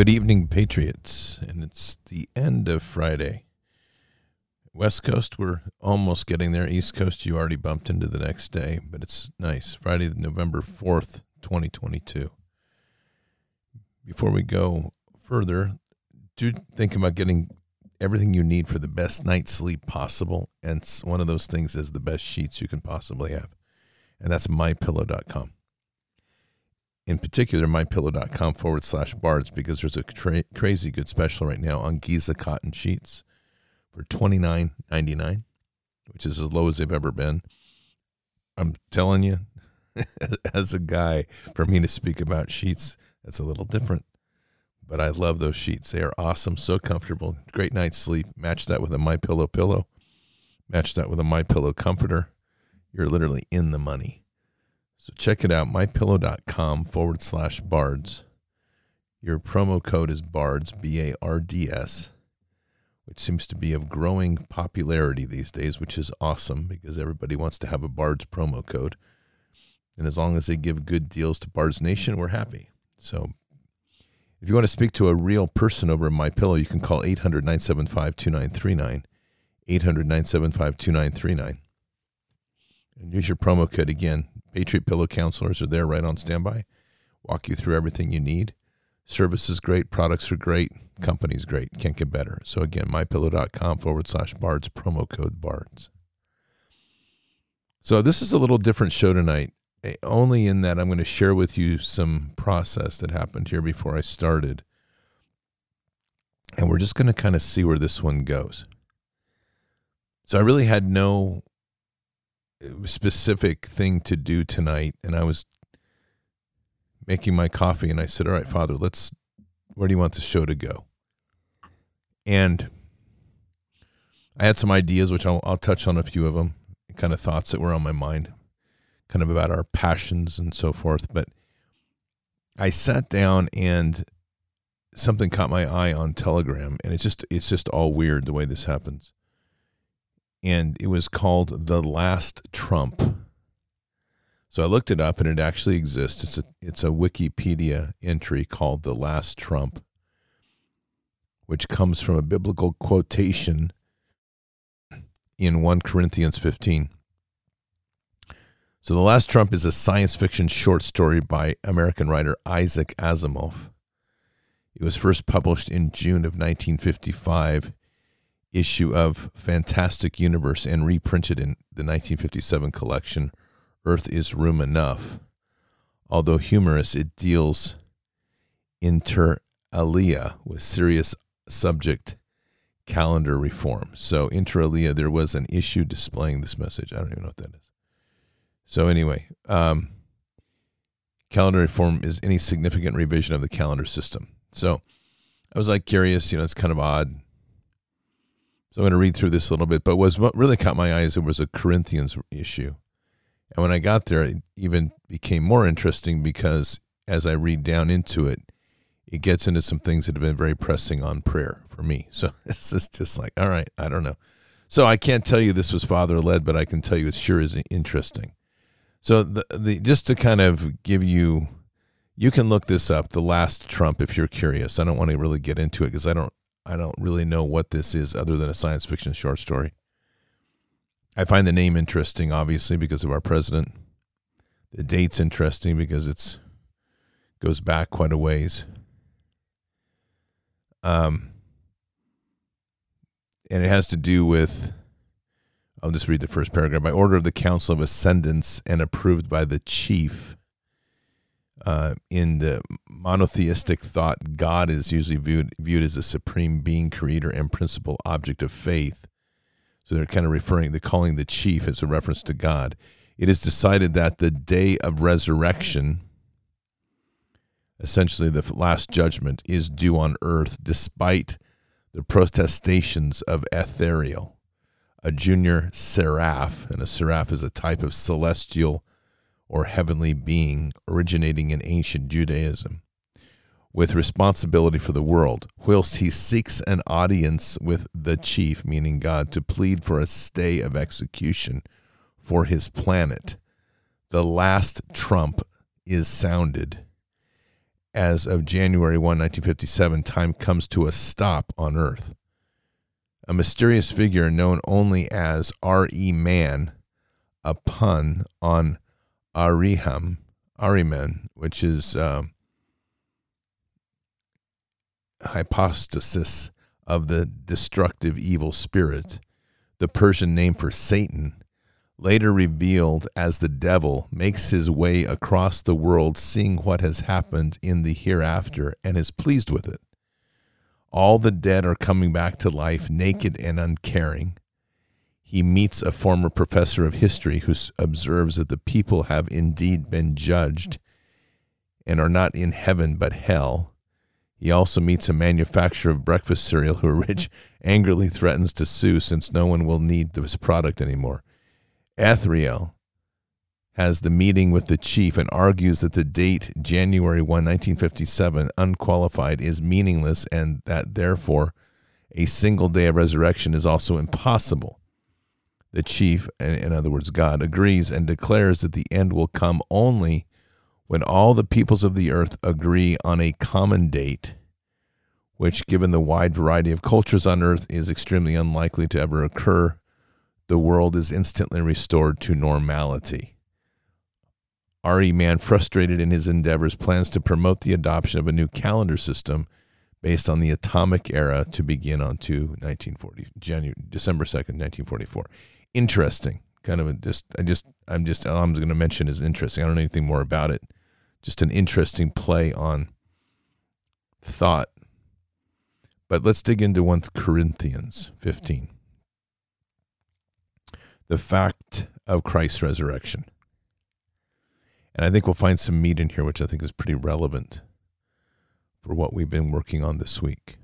Good evening, Patriots. And it's the end of Friday. West Coast, we're almost getting there. East Coast, you already bumped into the next day, but it's nice. Friday, November 4th, 2022. Before we go further, do think about getting everything you need for the best night's sleep possible. And one of those things is the best sheets you can possibly have. And that's mypillow.com in particular mypillow.com forward slash bards because there's a tra- crazy good special right now on giza cotton sheets for $29.99 which is as low as they've ever been. I'm telling you as a guy for me to speak about sheets that's a little different. But i love those sheets. They are awesome so comfortable. Great night's sleep. Match that with a my pillow. Pillow match that with a my pillow comforter. You're literally in the money so check it out, mypillow.com forward slash bards. Your promo code is bards, B A R D S, which seems to be of growing popularity these days, which is awesome because everybody wants to have a bards promo code. And as long as they give good deals to Bards Nation, we're happy. So if you want to speak to a real person over at My Pillow, you can call 800 975 2939. 800 975 2939. And use your promo code again, Patriot Pillow counselors are there right on standby, walk you through everything you need. Service is great, products are great, company's great. Can't get better. So again, mypillow.com forward slash bards, promo code bards. So this is a little different show tonight, eh, only in that I'm going to share with you some process that happened here before I started. And we're just going to kind of see where this one goes. So I really had no specific thing to do tonight, and I was making my coffee, and I said, "All right, Father, let's. Where do you want the show to go?" And I had some ideas, which I'll, I'll touch on a few of them, kind of thoughts that were on my mind, kind of about our passions and so forth. But I sat down and something caught my eye on Telegram, and it's just it's just all weird the way this happens and it was called The Last Trump. So I looked it up and it actually exists. It's a it's a Wikipedia entry called The Last Trump, which comes from a biblical quotation in 1 Corinthians 15. So The Last Trump is a science fiction short story by American writer Isaac Asimov. It was first published in June of 1955 issue of Fantastic Universe and reprinted in the 1957 collection Earth is Room Enough. Although humorous, it deals inter alia with serious subject calendar reform. So inter alia, there was an issue displaying this message. I don't even know what that is. So anyway, um, calendar reform is any significant revision of the calendar system. So I was like curious, you know, it's kind of odd so I'm going to read through this a little bit. But was what really caught my eye is it was a Corinthians issue. And when I got there, it even became more interesting because as I read down into it, it gets into some things that have been very pressing on prayer for me. So this is just like, all right, I don't know. So I can't tell you this was father led, but I can tell you it sure is interesting. So the, the just to kind of give you, you can look this up, the last Trump, if you're curious. I don't want to really get into it because I don't I don't really know what this is other than a science fiction short story. I find the name interesting, obviously, because of our president. The date's interesting because it's goes back quite a ways. Um, and it has to do with. I'll just read the first paragraph. By order of the Council of Ascendants and approved by the chief uh, in the monotheistic thought, God is usually viewed viewed as a supreme being, creator, and principal object of faith. So they're kind of referring, they're calling the chief as a reference to God. It is decided that the day of resurrection, essentially the last judgment, is due on earth despite the protestations of Etheriel, a junior seraph, and a seraph is a type of celestial or heavenly being originating in ancient Judaism, with responsibility for the world, whilst he seeks an audience with the chief, meaning God, to plead for a stay of execution for his planet. The last trump is sounded, as of January 1, 1957, time comes to a stop on Earth. A mysterious figure known only as R.E. Mann, a pun on Ariham, Ahriman, which is um, hypostasis of the destructive evil spirit, the Persian name for Satan, later revealed as the devil, makes his way across the world, seeing what has happened in the hereafter, and is pleased with it. All the dead are coming back to life, naked and uncaring. He meets a former professor of history who observes that the people have indeed been judged and are not in heaven but hell. He also meets a manufacturer of breakfast cereal who rich angrily threatens to sue since no one will need this product anymore. Etheriel has the meeting with the chief and argues that the date January 1, 1957, unqualified, is meaningless and that therefore a single day of resurrection is also impossible. The chief, in other words, God, agrees and declares that the end will come only when all the peoples of the earth agree on a common date, which, given the wide variety of cultures on earth, is extremely unlikely to ever occur the world is instantly restored to normality. R.E. Mann, frustrated in his endeavors, plans to promote the adoption of a new calendar system based on the atomic era to begin on to 1940 January December 2nd 1944 interesting kind of a just I just I'm just all I'm going to mention is interesting I don't know anything more about it just an interesting play on thought but let's dig into 1 Corinthians 15 the fact of Christ's resurrection. And I think we'll find some meat in here, which I think is pretty relevant for what we've been working on this week.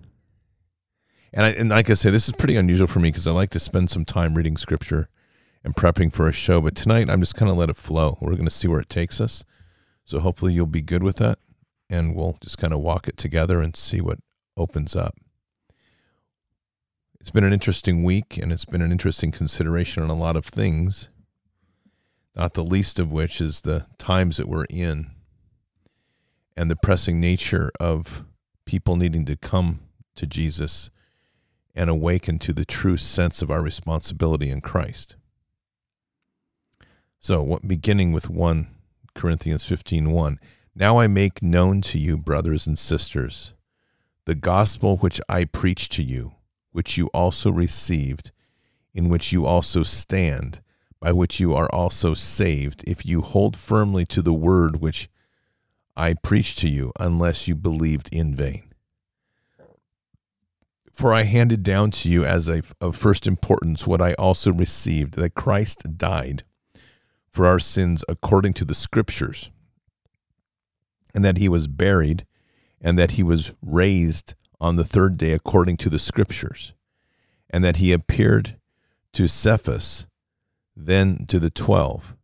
And, I, and like I say, this is pretty unusual for me because I like to spend some time reading scripture and prepping for a show. But tonight, I'm just kind of let it flow. We're going to see where it takes us. So hopefully, you'll be good with that. And we'll just kind of walk it together and see what opens up it's been an interesting week and it's been an interesting consideration on a lot of things, not the least of which is the times that we're in and the pressing nature of people needing to come to Jesus and awaken to the true sense of our responsibility in Christ. So, what, beginning with 1 Corinthians 15 1, now I make known to you, brothers and sisters, the gospel which I preached to you which you also received, in which you also stand, by which you are also saved, if you hold firmly to the word which I preached to you, unless you believed in vain. For I handed down to you as a, of first importance what I also received that Christ died for our sins according to the Scriptures, and that he was buried, and that he was raised on the third day according to the scriptures, and that he appeared to Cephas, then to the twelve.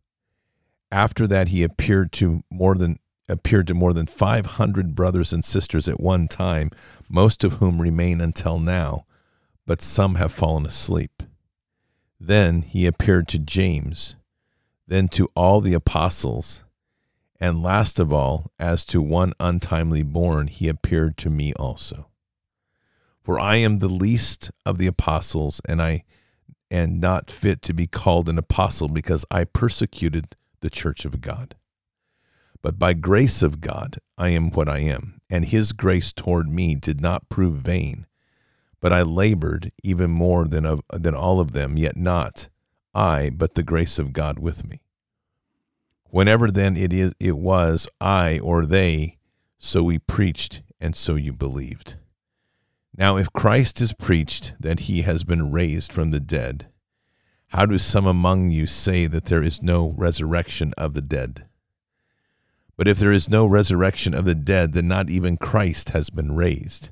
After that he appeared to more than appeared to more than five hundred brothers and sisters at one time, most of whom remain until now, but some have fallen asleep. Then he appeared to James, then to all the apostles, and last of all, as to one untimely born, he appeared to me also. For I am the least of the apostles, and I am not fit to be called an apostle because I persecuted the church of God. But by grace of God, I am what I am, and his grace toward me did not prove vain. But I labored even more than, of, than all of them, yet not I, but the grace of God with me. Whenever then it, is, it was I or they, so we preached, and so you believed. Now, if Christ is preached that he has been raised from the dead, how do some among you say that there is no resurrection of the dead? But if there is no resurrection of the dead, then not even Christ has been raised.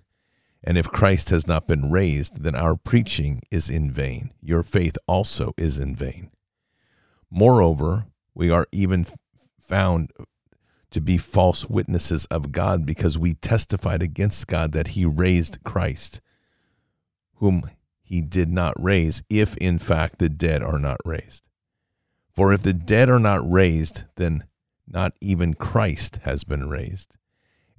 And if Christ has not been raised, then our preaching is in vain. Your faith also is in vain. Moreover, we are even found to be false witnesses of God because we testified against God that he raised Christ, whom he did not raise, if in fact the dead are not raised. For if the dead are not raised, then not even Christ has been raised.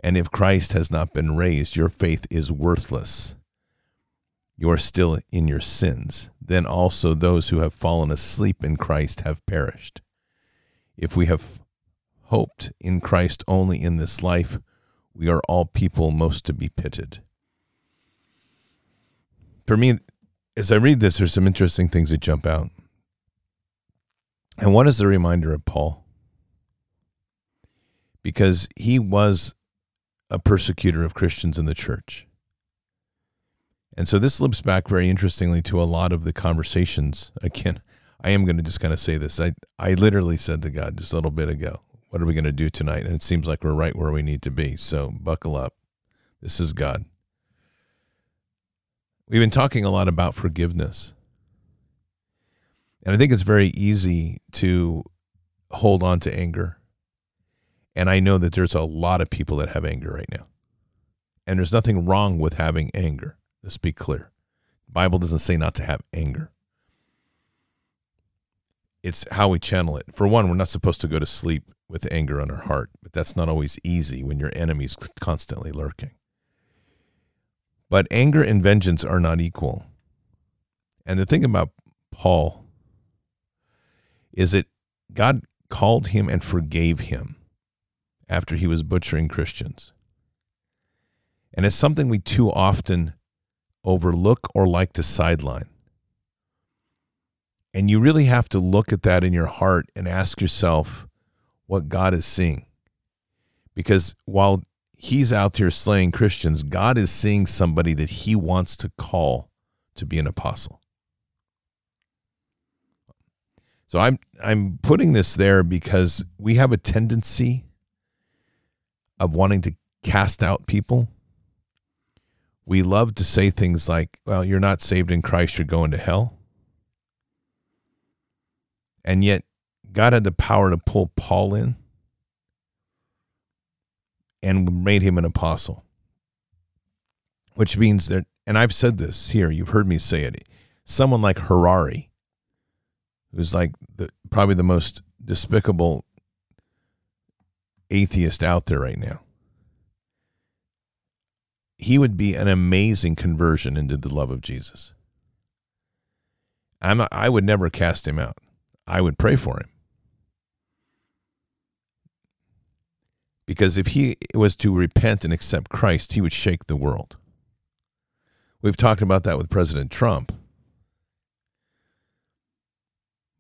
And if Christ has not been raised, your faith is worthless. You are still in your sins. Then also those who have fallen asleep in Christ have perished. If we have hoped in Christ only in this life, we are all people most to be pitied. For me, as I read this, there's some interesting things that jump out. And one is the reminder of Paul. Because he was a persecutor of Christians in the church. And so this loops back very interestingly to a lot of the conversations. Again, I am going to just kind of say this. I, I literally said to God just a little bit ago, what are we going to do tonight? And it seems like we're right where we need to be. So buckle up. This is God. We've been talking a lot about forgiveness. And I think it's very easy to hold on to anger and I know that there's a lot of people that have anger right now. And there's nothing wrong with having anger. Let's be clear. The Bible doesn't say not to have anger. It's how we channel it. For one, we're not supposed to go to sleep with anger on our heart, but that's not always easy when your enemy's constantly lurking. But anger and vengeance are not equal. And the thing about Paul is that God called him and forgave him after he was butchering Christians. And it's something we too often overlook or like to sideline. And you really have to look at that in your heart and ask yourself what God is seeing. Because while he's out there slaying Christians, God is seeing somebody that he wants to call to be an apostle. So I'm I'm putting this there because we have a tendency of wanting to cast out people. We love to say things like, well, you're not saved in Christ, you're going to hell. And yet, God had the power to pull Paul in and made him an apostle. Which means that, and I've said this here, you've heard me say it, someone like Harari, who's like the, probably the most despicable atheist out there right now. He would be an amazing conversion into the love of Jesus. I'm, I would never cast him out. I would pray for him. Because if he was to repent and accept Christ, he would shake the world. We've talked about that with President Trump.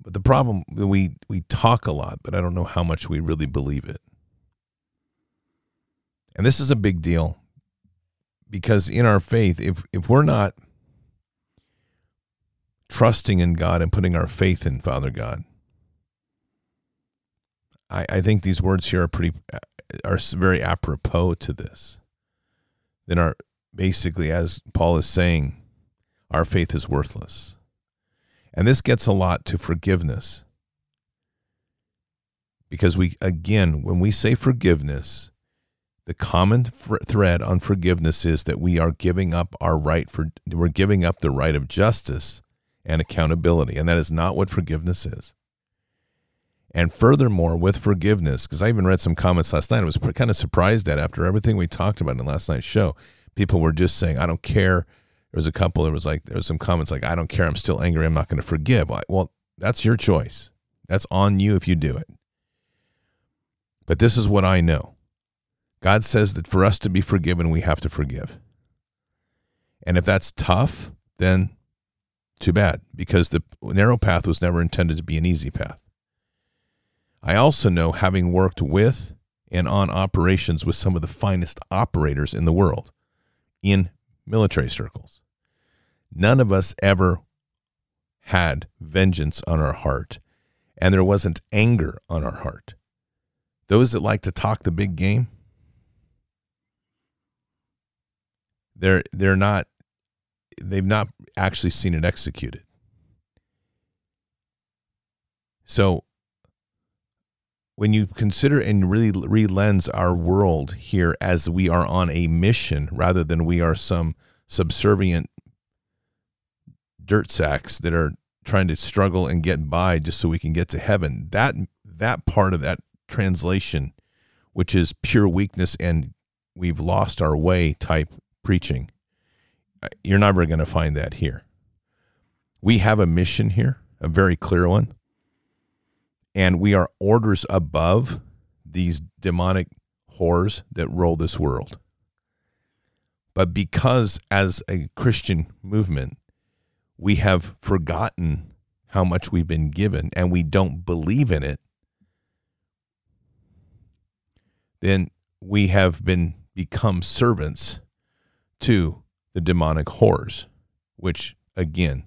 But the problem we we talk a lot, but I don't know how much we really believe it. And this is a big deal because in our faith, if, if we're not trusting in God and putting our faith in Father God, I, I think these words here are pretty uh, are very apropos to this. Then our basically, as Paul is saying, our faith is worthless. And this gets a lot to forgiveness. Because we, again, when we say forgiveness, the common thread on forgiveness is that we are giving up our right for we're giving up the right of justice and accountability and that is not what forgiveness is. And furthermore with forgiveness because i even read some comments last night i was kind of surprised at after everything we talked about in last night's show people were just saying i don't care. There was a couple there was like there was some comments like i don't care i'm still angry i'm not going to forgive well that's your choice. That's on you if you do it. But this is what i know God says that for us to be forgiven, we have to forgive. And if that's tough, then too bad, because the narrow path was never intended to be an easy path. I also know, having worked with and on operations with some of the finest operators in the world in military circles, none of us ever had vengeance on our heart, and there wasn't anger on our heart. Those that like to talk the big game, they're they're not they've not actually seen it executed. So when you consider and really relens our world here as we are on a mission rather than we are some subservient dirt sacks that are trying to struggle and get by just so we can get to heaven that that part of that translation which is pure weakness and we've lost our way type preaching. Uh, you're never going to find that here. We have a mission here, a very clear one. And we are orders above these demonic whores that roll this world. But because, as a Christian movement, we have forgotten how much we've been given and we don't believe in it, then we have been become servants to the demonic horrors, which again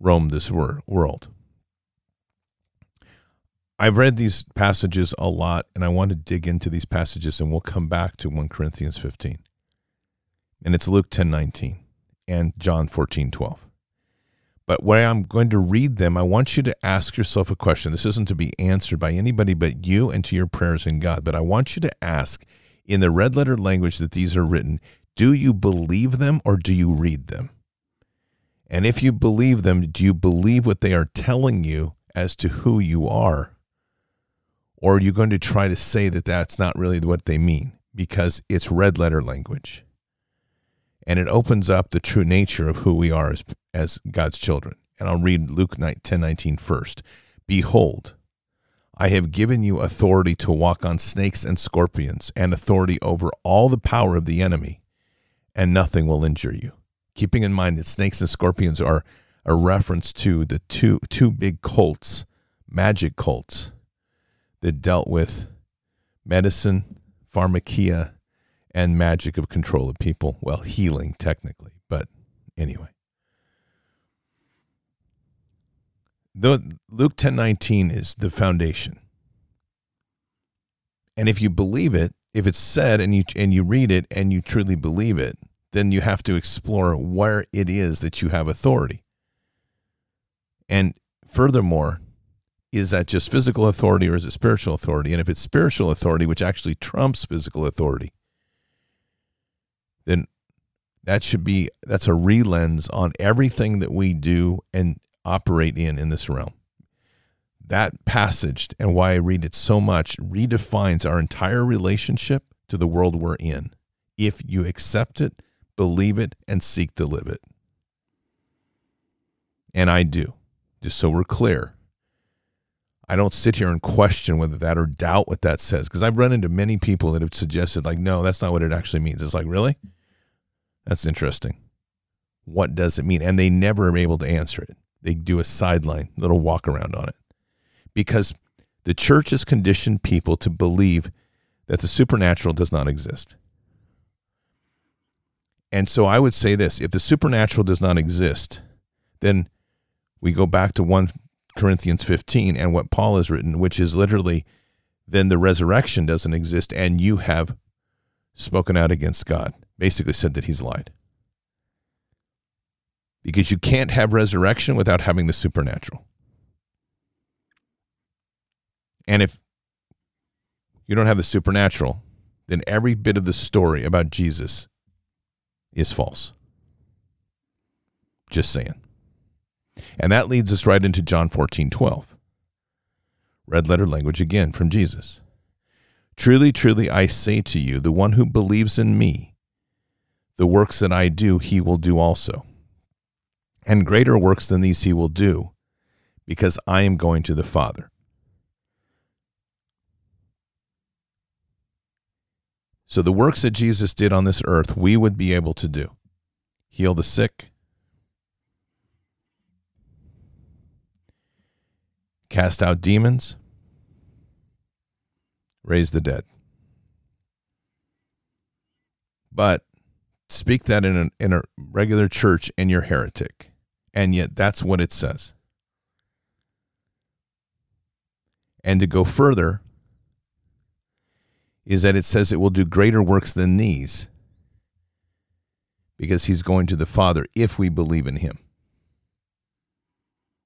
roam this wor- world. I've read these passages a lot, and I want to dig into these passages, and we'll come back to 1 Corinthians 15. And it's Luke 10 19 and John 14 12. But when I'm going to read them, I want you to ask yourself a question. This isn't to be answered by anybody but you and to your prayers in God. But I want you to ask in the red letter language that these are written do you believe them or do you read them? And if you believe them, do you believe what they are telling you as to who you are? Or are you going to try to say that that's not really what they mean because it's red letter language? And it opens up the true nature of who we are as, as God's children. And I'll read Luke 10 19 first. Behold, I have given you authority to walk on snakes and scorpions, and authority over all the power of the enemy, and nothing will injure you. Keeping in mind that snakes and scorpions are a reference to the two two big cults, magic cults, that dealt with medicine, pharmakeia, and magic of control of people. Well, healing technically, but anyway. The Luke 10:19 is the foundation. And if you believe it, if it's said and you and you read it and you truly believe it, then you have to explore where it is that you have authority. And furthermore, is that just physical authority or is it spiritual authority? And if it's spiritual authority, which actually trumps physical authority, then that should be that's a relens on everything that we do and operate in in this realm. That passage and why I read it so much redefines our entire relationship to the world we're in. If you accept it believe it, and seek to live it. And I do, just so we're clear. I don't sit here and question whether that or doubt what that says because I've run into many people that have suggested, like, no, that's not what it actually means. It's like, really? That's interesting. What does it mean? And they never are able to answer it. They do a sideline, little walk around on it because the church has conditioned people to believe that the supernatural does not exist. And so I would say this if the supernatural does not exist, then we go back to 1 Corinthians 15 and what Paul has written, which is literally, then the resurrection doesn't exist and you have spoken out against God. Basically said that he's lied. Because you can't have resurrection without having the supernatural. And if you don't have the supernatural, then every bit of the story about Jesus is false. Just saying. And that leads us right into John 14, 12. Red letter language again from Jesus. Truly, truly, I say to you, the one who believes in me, the works that I do, he will do also. And greater works than these he will do, because I am going to the Father. So the works that Jesus did on this earth, we would be able to do heal the sick, cast out demons, raise the dead. But speak that in a, in a regular church and you're heretic. And yet that's what it says. And to go further, is that it says it will do greater works than these because he's going to the Father if we believe in him.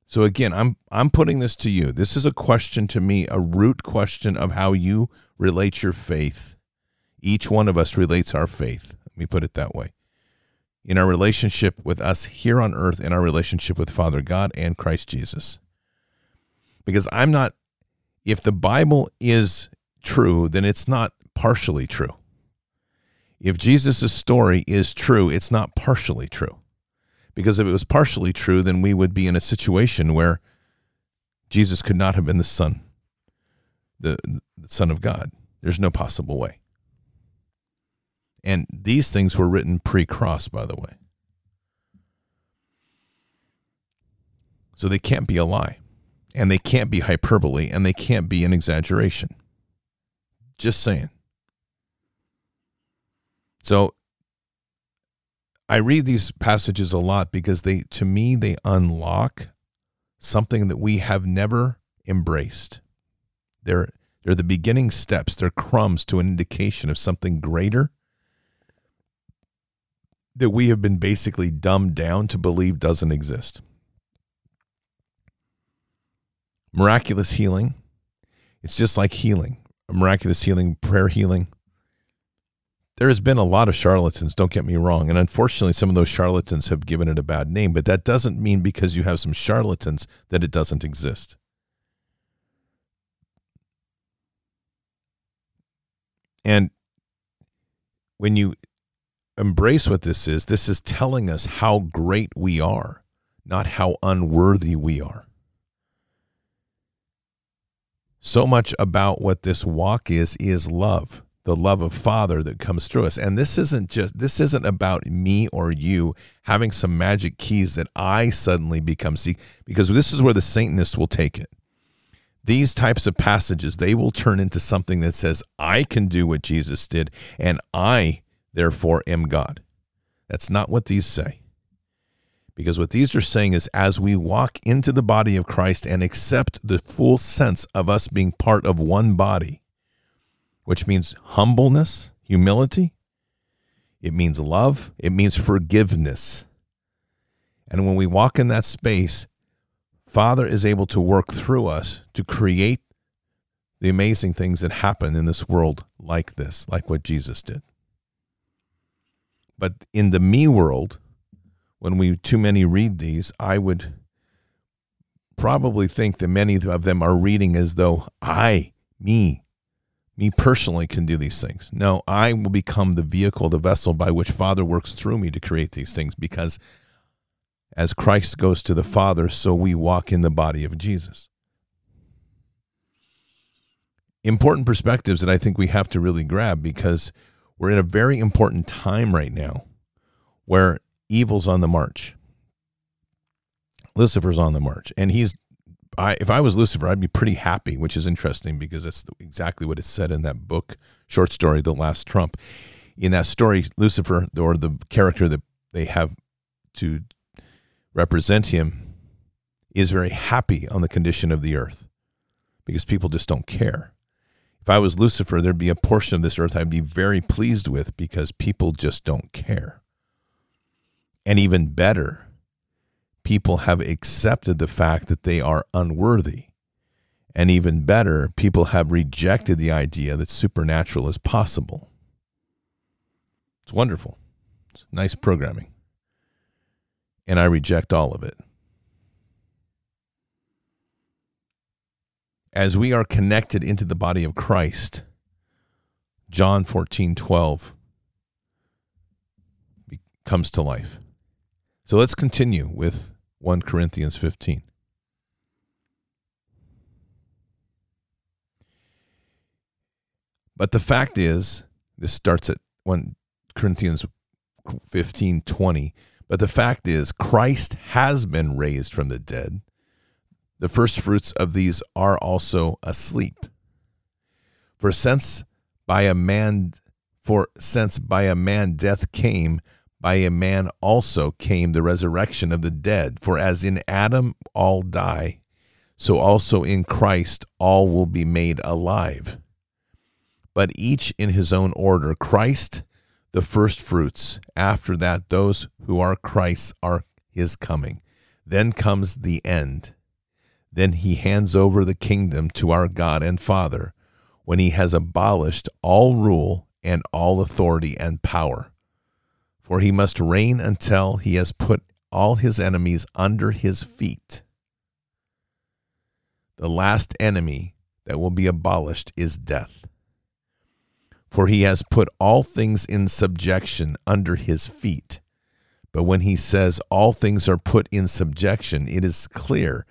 So again, I'm I'm putting this to you. This is a question to me, a root question of how you relate your faith. Each one of us relates our faith. Let me put it that way. In our relationship with us here on earth, in our relationship with Father God and Christ Jesus. Because I'm not if the Bible is true, then it's not partially true. If Jesus' story is true, it's not partially true. Because if it was partially true, then we would be in a situation where Jesus could not have been the Son, the, the Son of God. There's no possible way. And these things were written pre cross, by the way. So they can't be a lie, and they can't be hyperbole, and they can't be an exaggeration. Just saying. So I read these passages a lot because they, to me, they unlock something that we have never embraced. They're, they're the beginning steps, they're crumbs to an indication of something greater that we have been basically dumbed down to believe doesn't exist. Miraculous healing, it's just like healing, miraculous healing, prayer healing. There has been a lot of charlatans, don't get me wrong. And unfortunately, some of those charlatans have given it a bad name, but that doesn't mean because you have some charlatans that it doesn't exist. And when you embrace what this is, this is telling us how great we are, not how unworthy we are. So much about what this walk is, is love, the love of Father that comes through us. And this isn't just, this isn't about me or you having some magic keys that I suddenly become, see, because this is where the Satanists will take it. These types of passages, they will turn into something that says, I can do what Jesus did, and I therefore am God. That's not what these say. Because what these are saying is as we walk into the body of Christ and accept the full sense of us being part of one body, which means humbleness, humility, it means love, it means forgiveness. And when we walk in that space, Father is able to work through us to create the amazing things that happen in this world like this, like what Jesus did. But in the me world, when we too many read these, I would probably think that many of them are reading as though I, me, me personally can do these things. No, I will become the vehicle, the vessel by which Father works through me to create these things because as Christ goes to the Father, so we walk in the body of Jesus. Important perspectives that I think we have to really grab because we're in a very important time right now where evil's on the march. Lucifer's on the march. And he's, I, if I was Lucifer, I'd be pretty happy, which is interesting because that's exactly what it said in that book, short story, The Last Trump. In that story, Lucifer, or the character that they have to represent him, is very happy on the condition of the earth because people just don't care if I was Lucifer, there'd be a portion of this earth I'd be very pleased with because people just don't care. And even better, people have accepted the fact that they are unworthy. And even better, people have rejected the idea that supernatural is possible. It's wonderful. It's nice programming. And I reject all of it. as we are connected into the body of Christ, John 14, 12 comes to life. So let's continue with 1 Corinthians 15. But the fact is, this starts at 1 Corinthians 15, 20. But the fact is, Christ has been raised from the dead the first fruits of these are also asleep. For since by a man for since by a man death came, by a man also came the resurrection of the dead. For as in Adam all die, so also in Christ all will be made alive. But each in his own order Christ the first fruits, after that those who are Christ's are his coming. Then comes the end then he hands over the kingdom to our God and Father when he has abolished all rule and all authority and power. For he must reign until he has put all his enemies under his feet. The last enemy that will be abolished is death. For he has put all things in subjection under his feet. But when he says all things are put in subjection, it is clear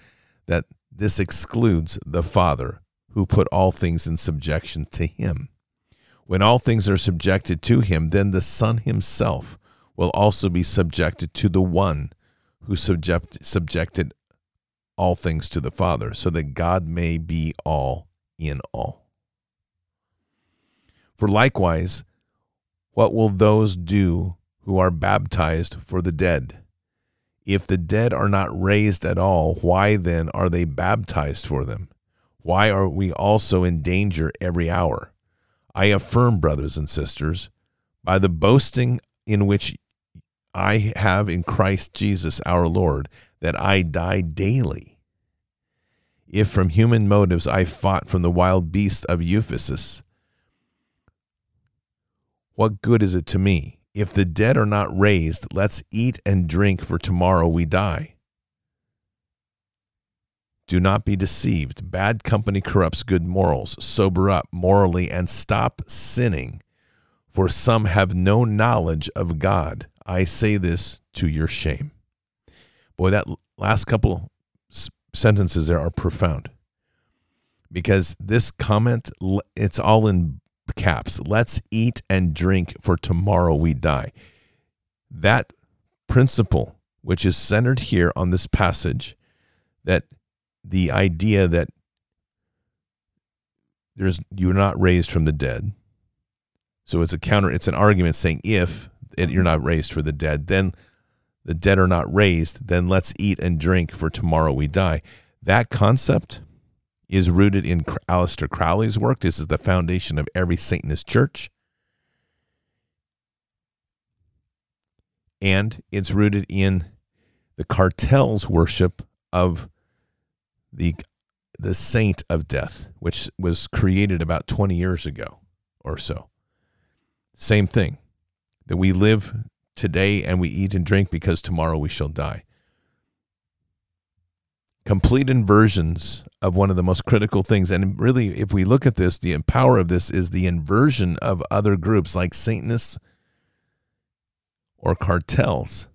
that this excludes the Father, who put all things in subjection to him. When all things are subjected to him, then the Son himself will also be subjected to the one who subject, subjected all things to the Father, so that God may be all in all. For likewise, what will those do who are baptized for the dead? If the dead are not raised at all, why then are they baptized for them? Why are we also in danger every hour? I affirm, brothers and sisters, by the boasting in which I have in Christ Jesus our Lord, that I die daily. If from human motives I fought from the wild beast of Ephesus, what good is it to me? If the dead are not raised, let's eat and drink, for tomorrow we die. Do not be deceived. Bad company corrupts good morals. Sober up morally and stop sinning, for some have no knowledge of God. I say this to your shame. Boy, that last couple sentences there are profound because this comment, it's all in caps. Let's eat and drink, for tomorrow we die. That principle, which is centered here on this passage, that the idea that there's you're not raised from the dead. So it's a counter. It's an argument saying if you're not raised for the dead, then the dead are not raised. Then let's eat and drink, for tomorrow we die. That concept is rooted in Aleister Crowley's work. This is the foundation of every Satanist church. And it's rooted in the cartel's worship of the the saint of death, which was created about 20 years ago or so. Same thing. That we live today and we eat and drink because tomorrow we shall die complete inversions of one of the most critical things. And really, if we look at this, the power of this is the inversion of other groups like Satanists or cartels,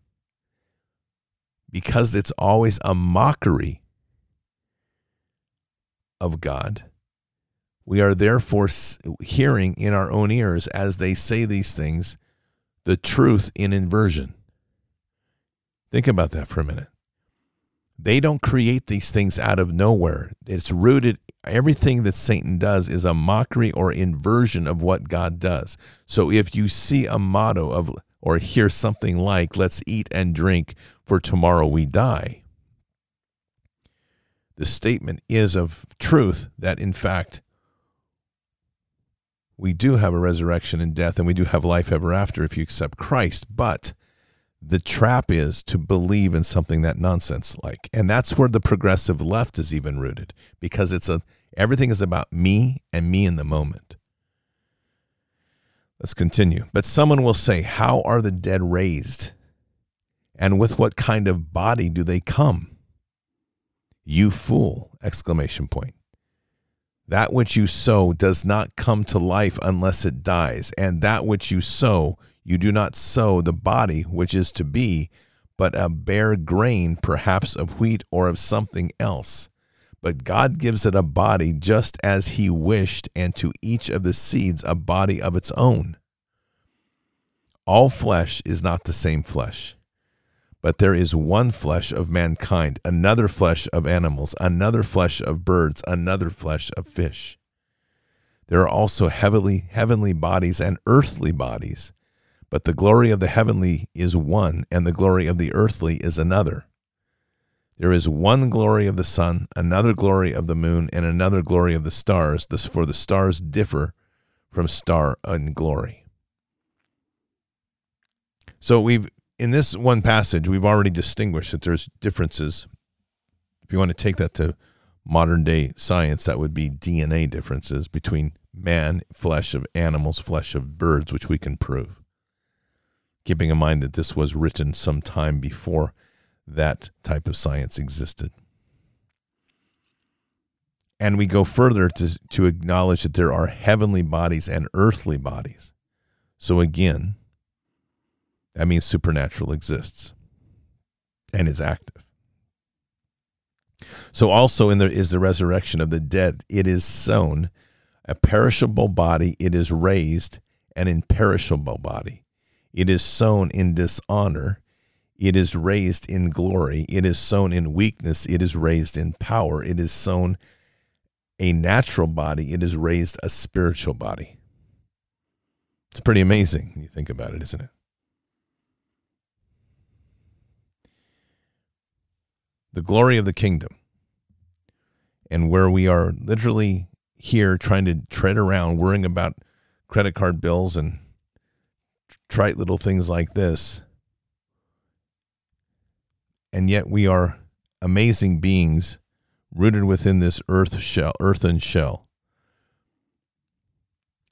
because it's always a mockery of God. We are therefore hearing in our own ears as they say these things the truth in inversion. Think about that for a minute. They don't create these things out of nowhere. It's rooted, everything that Satan does is a mockery or inversion of what God does. So if you see a motto of, or hear something like, let's eat and drink, for tomorrow we die, the statement is of truth that, in fact, we do have a resurrection and death, and we do have life ever after if you accept Christ. But the trap is to believe in something that nonsense like and that's where the progressive left is even rooted because it's a everything is about me and me in the moment. Let's continue. But someone will say how are the dead raised? And with what kind of body do they come? You fool! Exclamation point that which you sow does not come to life unless it dies and that which you sow you do not sow the body which is to be, but a bare grain, perhaps of wheat or of something else. But God gives it a body just as He wished, and to each of the seeds a body of its own. All flesh is not the same flesh, but there is one flesh of mankind, another flesh of animals, another flesh of birds, another flesh of fish. There are also heavenly, heavenly bodies and earthly bodies but the glory of the heavenly is one, and the glory of the earthly is another. There is one glory of the sun, another glory of the moon, and another glory of the stars. For the stars differ from star in glory. So we've in this one passage we've already distinguished that there's differences. If you want to take that to modern day science, that would be DNA differences between man, flesh of animals, flesh of birds, which we can prove keeping in mind that this was written some time before that type of science existed. And we go further to, to acknowledge that there are heavenly bodies and earthly bodies. So again, that means supernatural exists and is active. So also in there is the resurrection of the dead. It is sown a perishable body, it is raised an imperishable body. It is sown in dishonor, it is raised in glory. It is sown in weakness, it is raised in power. It is sown a natural body, it is raised a spiritual body. It's pretty amazing when you think about it, isn't it? The glory of the kingdom, and where we are literally here trying to tread around, worrying about credit card bills and trite little things like this. And yet we are amazing beings rooted within this earth shell, earthen shell.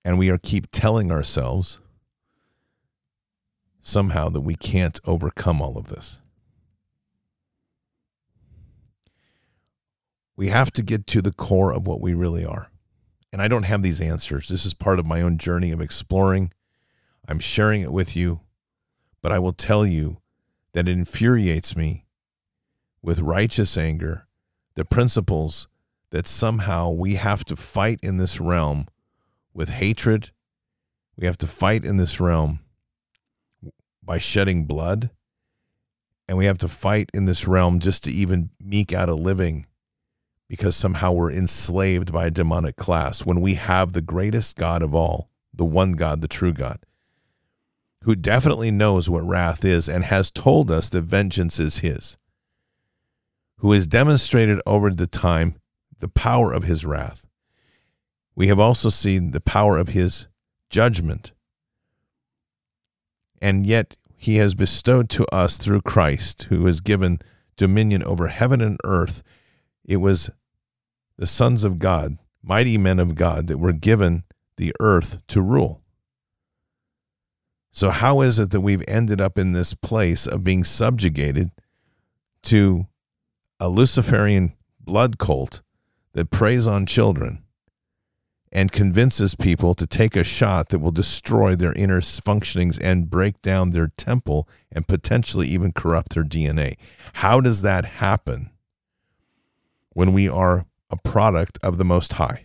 And we are keep telling ourselves somehow that we can't overcome all of this. We have to get to the core of what we really are. And I don't have these answers. This is part of my own journey of exploring I'm sharing it with you, but I will tell you that it infuriates me with righteous anger the principles that somehow we have to fight in this realm with hatred. We have to fight in this realm by shedding blood. And we have to fight in this realm just to even meek out a living because somehow we're enslaved by a demonic class when we have the greatest God of all, the one God, the true God who definitely knows what wrath is and has told us that vengeance is his, who has demonstrated over the time the power of his wrath. We have also seen the power of his judgment. And yet he has bestowed to us through Christ, who has given dominion over heaven and earth. It was the sons of God, mighty men of God, that were given the earth to rule. So, how is it that we've ended up in this place of being subjugated to a Luciferian blood cult that preys on children and convinces people to take a shot that will destroy their inner functionings and break down their temple and potentially even corrupt their DNA? How does that happen when we are a product of the Most High?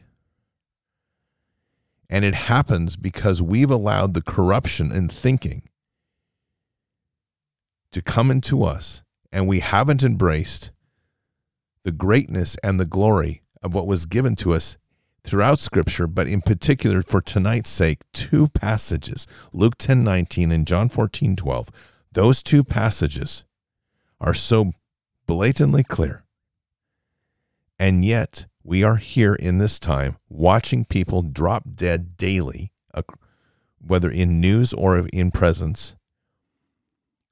And it happens because we've allowed the corruption in thinking to come into us, and we haven't embraced the greatness and the glory of what was given to us throughout scripture but in particular for tonight's sake two passages luke 10 19 and john 14 12 those two passages are so blatantly clear and yet we are here in this time watching people drop dead daily, whether in news or in presence,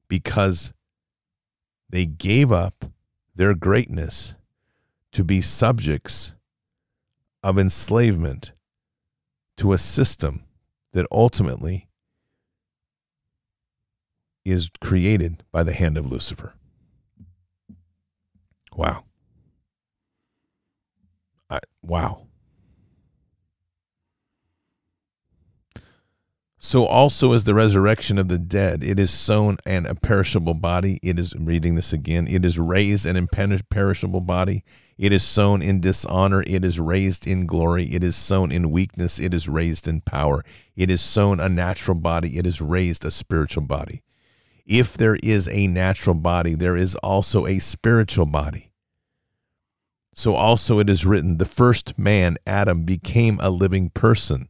because they gave up their greatness to be subjects of enslavement to a system that ultimately is created by the hand of Lucifer. Wow. I, wow. So also is the resurrection of the dead. It is sown an imperishable body. It is reading this again. It is raised an imperishable body. It is sown in dishonor. It is raised in glory. It is sown in weakness. It is raised in power. It is sown a natural body. It is raised a spiritual body. If there is a natural body, there is also a spiritual body. So also it is written, the first man, Adam, became a living person.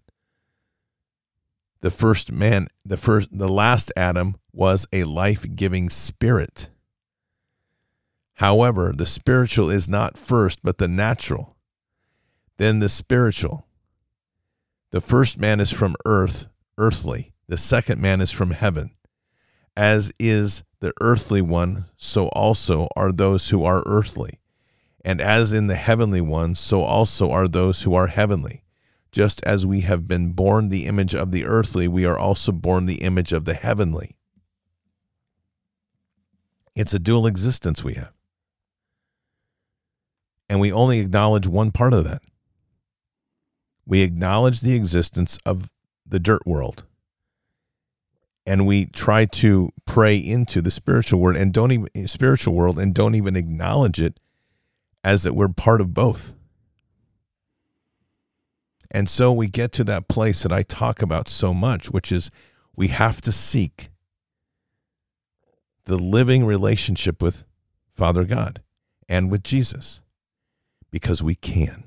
The first man, the first, the last Adam was a life giving spirit. However, the spiritual is not first, but the natural, then the spiritual. The first man is from earth, earthly. The second man is from heaven. As is the earthly one, so also are those who are earthly. And as in the heavenly one, so also are those who are heavenly. Just as we have been born the image of the earthly, we are also born the image of the heavenly. It's a dual existence we have. And we only acknowledge one part of that. We acknowledge the existence of the dirt world. And we try to pray into the spiritual world and don't even spiritual world and don't even acknowledge it as that we're part of both. And so we get to that place that I talk about so much, which is we have to seek the living relationship with Father God and with Jesus because we can,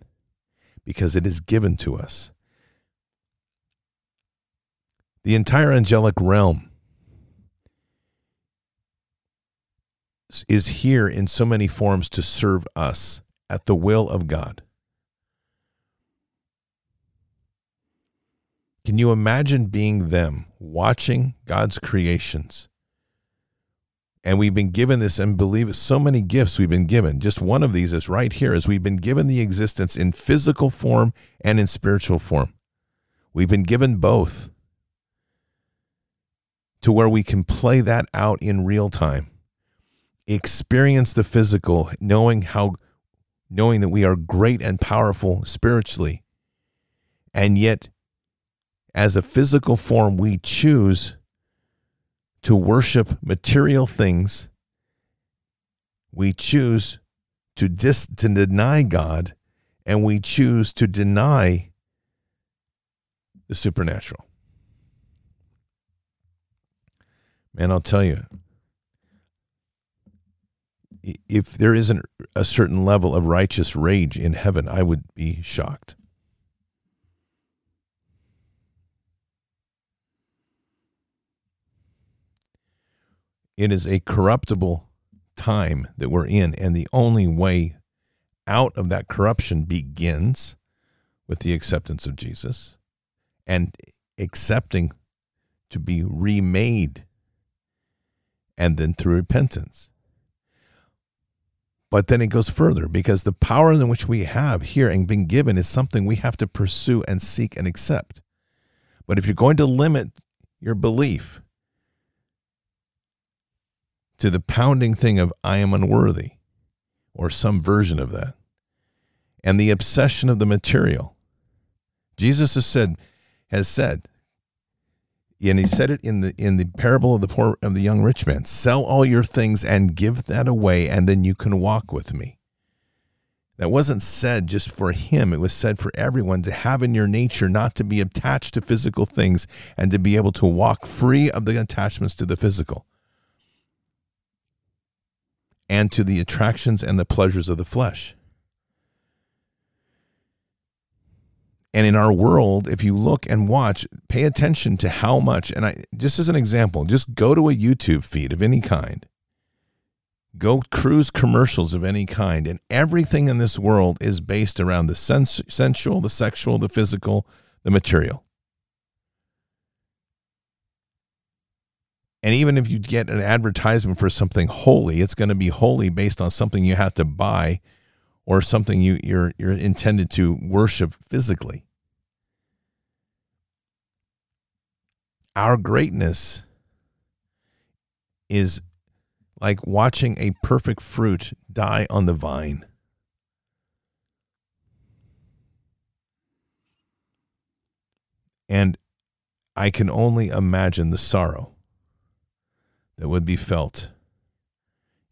because it is given to us. The entire angelic realm is here in so many forms to serve us at the will of God. Can you imagine being them, watching God's creations? And we've been given this, and believe it, so many gifts we've been given. Just one of these is right here, is we've been given the existence in physical form and in spiritual form. We've been given both to where we can play that out in real time, experience the physical, knowing how, knowing that we are great and powerful spiritually, and yet as a physical form, we choose to worship material things. We choose to, dis- to deny God, and we choose to deny the supernatural. Man, I'll tell you, if there isn't a certain level of righteous rage in heaven, I would be shocked. It is a corruptible time that we're in, and the only way out of that corruption begins with the acceptance of Jesus and accepting to be remade and then through repentance. But then it goes further because the power in which we have here and been given is something we have to pursue and seek and accept. But if you're going to limit your belief to the pounding thing of I am unworthy or some version of that and the obsession of the material. Jesus has said has said and he said it in the in the parable of the poor of the young rich man sell all your things and give that away and then you can walk with me that wasn't said just for him it was said for everyone to have in your nature not to be attached to physical things and to be able to walk free of the attachments to the physical and to the attractions and the pleasures of the flesh. And in our world, if you look and watch, pay attention to how much, and I just as an example, just go to a YouTube feed of any kind, go cruise commercials of any kind, and everything in this world is based around the sens- sensual, the sexual, the physical, the material. And even if you get an advertisement for something holy, it's going to be holy based on something you have to buy or something you, you're, you're intended to worship physically. Our greatness is like watching a perfect fruit die on the vine. And I can only imagine the sorrow that would be felt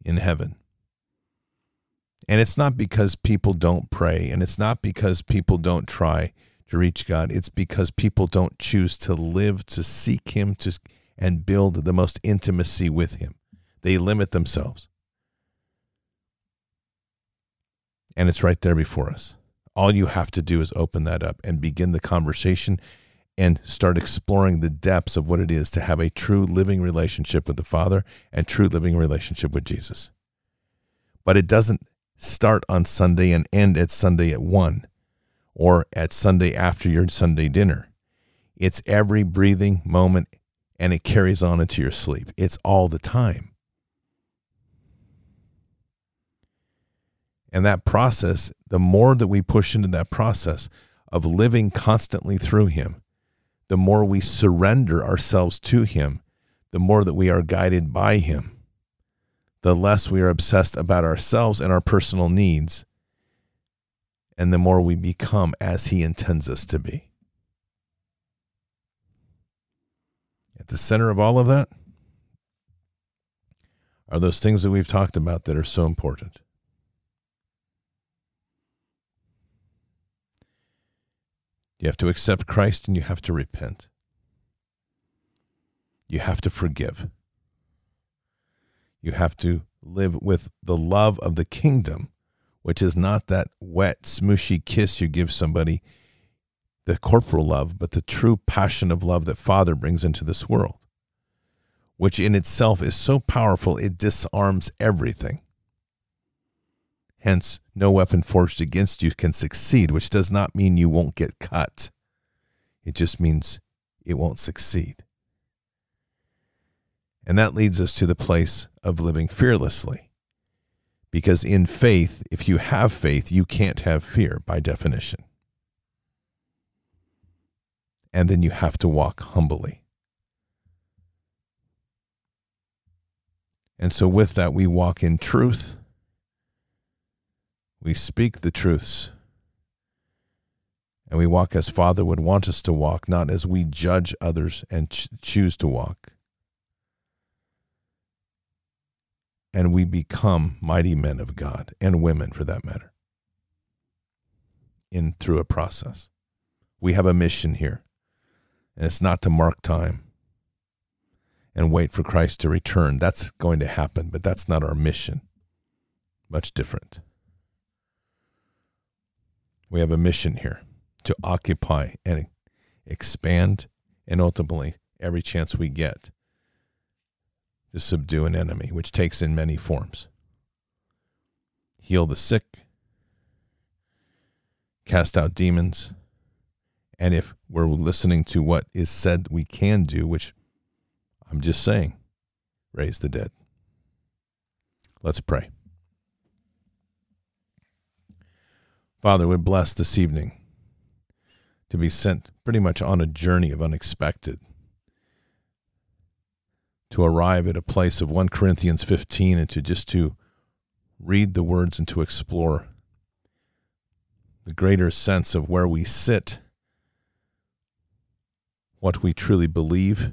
in heaven. And it's not because people don't pray, and it's not because people don't try to reach God. It's because people don't choose to live to seek Him to and build the most intimacy with Him. They limit themselves. And it's right there before us. All you have to do is open that up and begin the conversation and start exploring the depths of what it is to have a true living relationship with the Father and true living relationship with Jesus. But it doesn't start on Sunday and end at Sunday at 1 or at Sunday after your Sunday dinner. It's every breathing moment and it carries on into your sleep. It's all the time. And that process, the more that we push into that process of living constantly through Him, the more we surrender ourselves to Him, the more that we are guided by Him, the less we are obsessed about ourselves and our personal needs, and the more we become as He intends us to be. At the center of all of that are those things that we've talked about that are so important. You have to accept Christ and you have to repent. You have to forgive. You have to live with the love of the kingdom, which is not that wet, smooshy kiss you give somebody, the corporal love, but the true passion of love that Father brings into this world, which in itself is so powerful it disarms everything. Hence, no weapon forged against you can succeed, which does not mean you won't get cut. It just means it won't succeed. And that leads us to the place of living fearlessly. Because in faith, if you have faith, you can't have fear by definition. And then you have to walk humbly. And so, with that, we walk in truth we speak the truths. And we walk as Father would want us to walk, not as we judge others and ch- choose to walk. And we become mighty men of God and women for that matter in through a process. We have a mission here. And it's not to mark time and wait for Christ to return. That's going to happen, but that's not our mission. Much different. We have a mission here to occupy and expand, and ultimately, every chance we get to subdue an enemy, which takes in many forms. Heal the sick, cast out demons, and if we're listening to what is said we can do, which I'm just saying, raise the dead. Let's pray. Father, we're blessed this evening to be sent pretty much on a journey of unexpected to arrive at a place of 1 Corinthians 15 and to just to read the words and to explore the greater sense of where we sit, what we truly believe,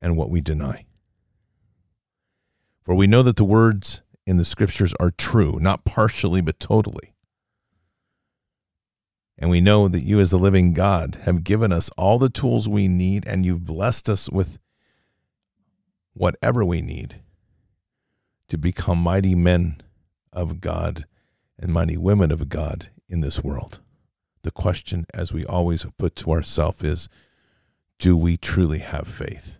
and what we deny. For we know that the words in the scriptures are true, not partially, but totally. And we know that you, as the living God, have given us all the tools we need, and you've blessed us with whatever we need to become mighty men of God and mighty women of God in this world. The question, as we always put to ourselves, is do we truly have faith?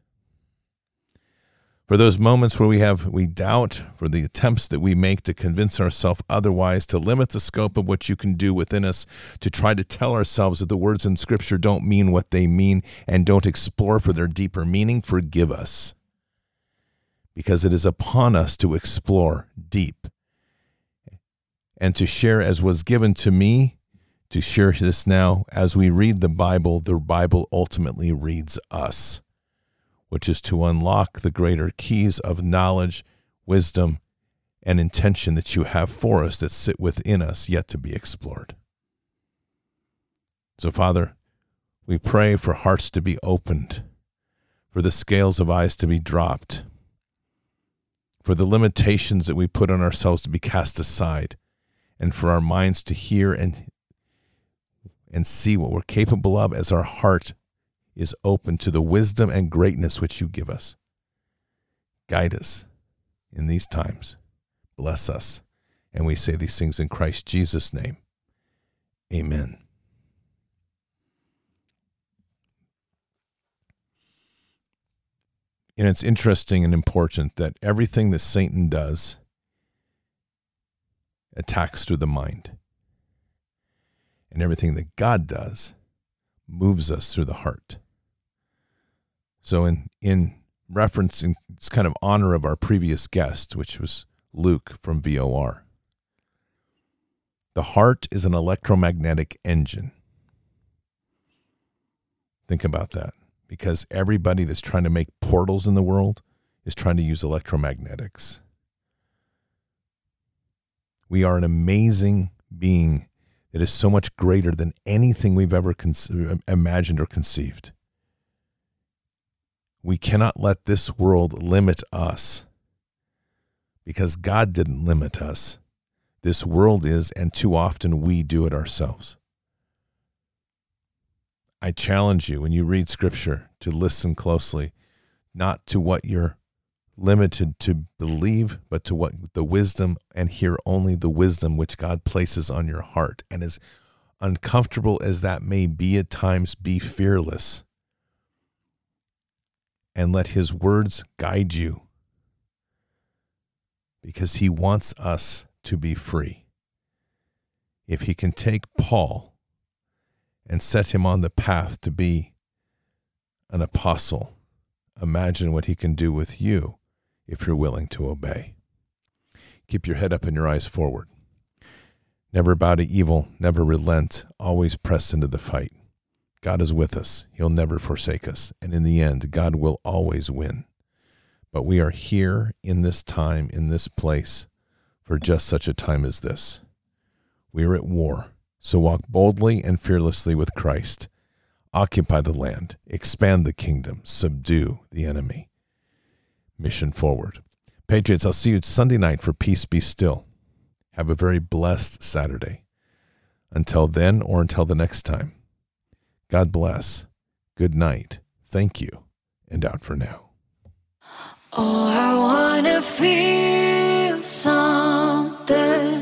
for those moments where we have we doubt for the attempts that we make to convince ourselves otherwise to limit the scope of what you can do within us to try to tell ourselves that the words in scripture don't mean what they mean and don't explore for their deeper meaning forgive us because it is upon us to explore deep and to share as was given to me to share this now as we read the bible the bible ultimately reads us which is to unlock the greater keys of knowledge, wisdom, and intention that you have for us that sit within us yet to be explored. So, Father, we pray for hearts to be opened, for the scales of eyes to be dropped, for the limitations that we put on ourselves to be cast aside, and for our minds to hear and and see what we're capable of as our heart is open to the wisdom and greatness which you give us. Guide us in these times. Bless us. And we say these things in Christ Jesus' name. Amen. And it's interesting and important that everything that Satan does attacks through the mind. And everything that God does moves us through the heart. So in in referencing it's kind of honor of our previous guest, which was Luke from VOR. The heart is an electromagnetic engine. Think about that. Because everybody that's trying to make portals in the world is trying to use electromagnetics. We are an amazing being that is so much greater than anything we've ever con- imagined or conceived. We cannot let this world limit us because God didn't limit us. This world is, and too often we do it ourselves. I challenge you when you read scripture to listen closely, not to what you're limited to believe, but to what the wisdom and hear only the wisdom which God places on your heart. And as uncomfortable as that may be at times, be fearless and let his words guide you because he wants us to be free. If he can take Paul and set him on the path to be an apostle, imagine what he can do with you if you're willing to obey. Keep your head up and your eyes forward. Never bow to evil, never relent, always press into the fight. God is with us. He'll never forsake us. And in the end, God will always win. But we are here in this time, in this place, for just such a time as this. We are at war. So walk boldly and fearlessly with Christ. Occupy the land, expand the kingdom, subdue the enemy. Mission forward. Patriots, I'll see you Sunday night for Peace Be Still. Have a very blessed Saturday. Until then, or until the next time. God bless. Good night. Thank you. And out for now. Oh, I wanna feel something.